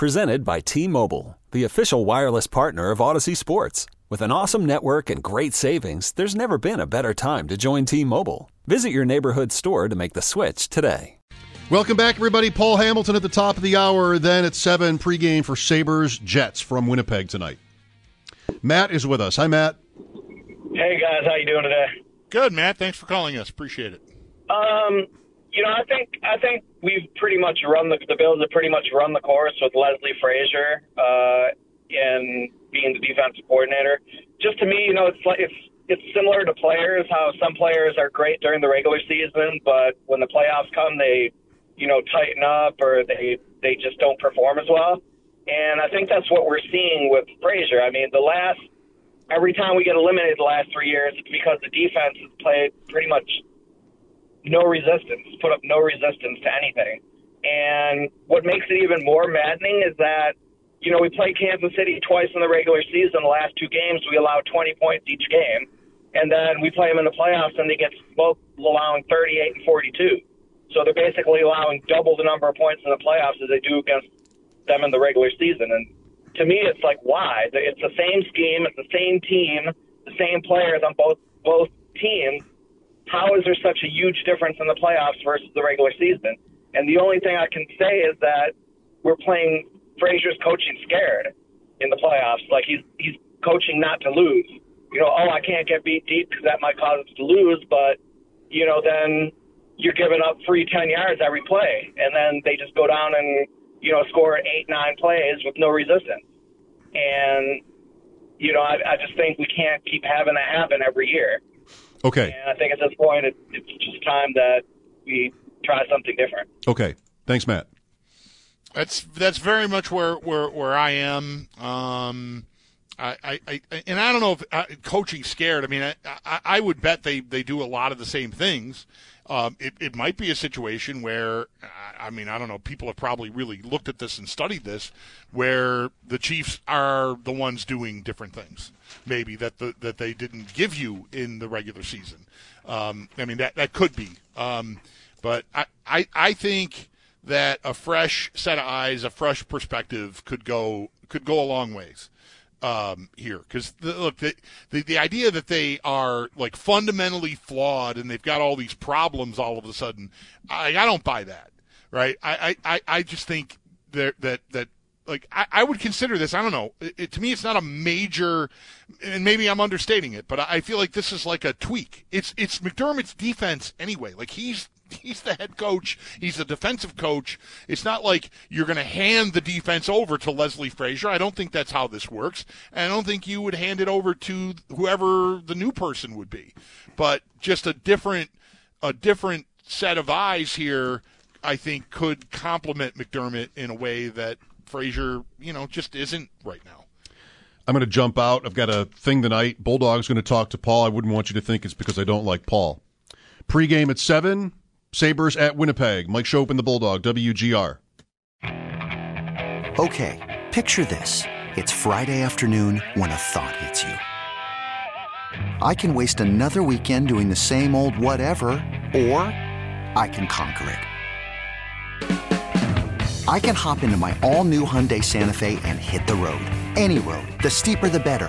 Presented by T Mobile, the official wireless partner of Audacy Sports. With an awesome network and great savings, there's never been a better time to join T Mobile. Visit your neighborhood store to make the switch today. Welcome back, everybody. Paul Hamilton at the top of the hour. Then at 7, pregame for Sabres Jets from Winnipeg tonight. Matt is with us. Hi, Matt. Hey, guys. How you doing today? Good, Matt. Thanks for calling us. Appreciate it. Um, you know, I think I think we've pretty much run the the Bills have pretty much run the course with Leslie Frazier uh, in being the defensive coordinator. Just to me, you know, it's like it's it's similar to players. How some players are great during the regular season, but when the playoffs come, they you know tighten up or they they just don't perform as well. And I think that's what we're seeing with Frazier. I mean, the last every time we get eliminated the last three years, it's because the defense has played pretty much no resistance, put up no resistance to anything. And what makes it even more maddening is that, you know, we play Kansas City twice in the regular season. The last two games, we allow 20 points each game. And then we play them in the playoffs, and they get both allowing 38 and 42. So they're basically allowing double the number of points in the playoffs as they do against them in the regular season. And to me, it's like, why? It's the same scheme, it's the same team, the same players on both both teams how is there such a huge difference in the playoffs versus the regular season? And the only thing I can say is that we're playing Frazier's coaching scared in the playoffs. Like he's he's coaching not to lose. You know, oh, I can't get beat deep because that might cause us to lose, but you know, then you're giving up free ten yards every play, and then they just go down and you know score eight nine plays with no resistance. And you know, I, I just think we can't keep having that happen every year. Okay. And I think at this point, it, it's just time that we try something different. Okay. Thanks, Matt. That's that's very much where where, where I am. Um, I, I, I, and I don't know if uh, coaching scared. I mean, I, I, I would bet they, they do a lot of the same things. Um, it, it might be a situation where, I mean, I don't know, people have probably really looked at this and studied this, where the Chiefs are the ones doing different things, maybe that the, that they didn't give you in the regular season. Um, I mean, that that could be, um, but I, I I think that a fresh set of eyes, a fresh perspective could go could go a long ways um, here. Because look the, the, the idea that they are like fundamentally flawed and they've got all these problems all of a sudden I, I don't buy that right? I, I, I just think that that that like I, I would consider this I don't know it, it, to me it's not a major and maybe I'm understating it but I feel like this is like a tweak. It's it's McDermott's defense anyway. Like he's he's the head coach. He's the defensive coach. It's not like you're going to hand the defense over to Leslie Frazier. I don't think that's how this works. And I don't think you would hand it over to whoever the new person would be. But just a different a different set of eyes here I think could complement McDermott in a way that Frazier, you know, just isn't right now. I'm going to jump out. I've got a thing tonight. Bulldog's going to talk to Paul. I wouldn't want you to think it's because I don't like Paul. Pre-game at 7, Sabres at Winnipeg. Mike Schopp and the Bulldog, WGR. Okay, picture this. It's Friday afternoon when a thought hits you. I can waste another weekend doing the same old whatever, or I can conquer it. I can hop into my all new Hyundai Santa Fe and hit the road. Any road. The steeper, the better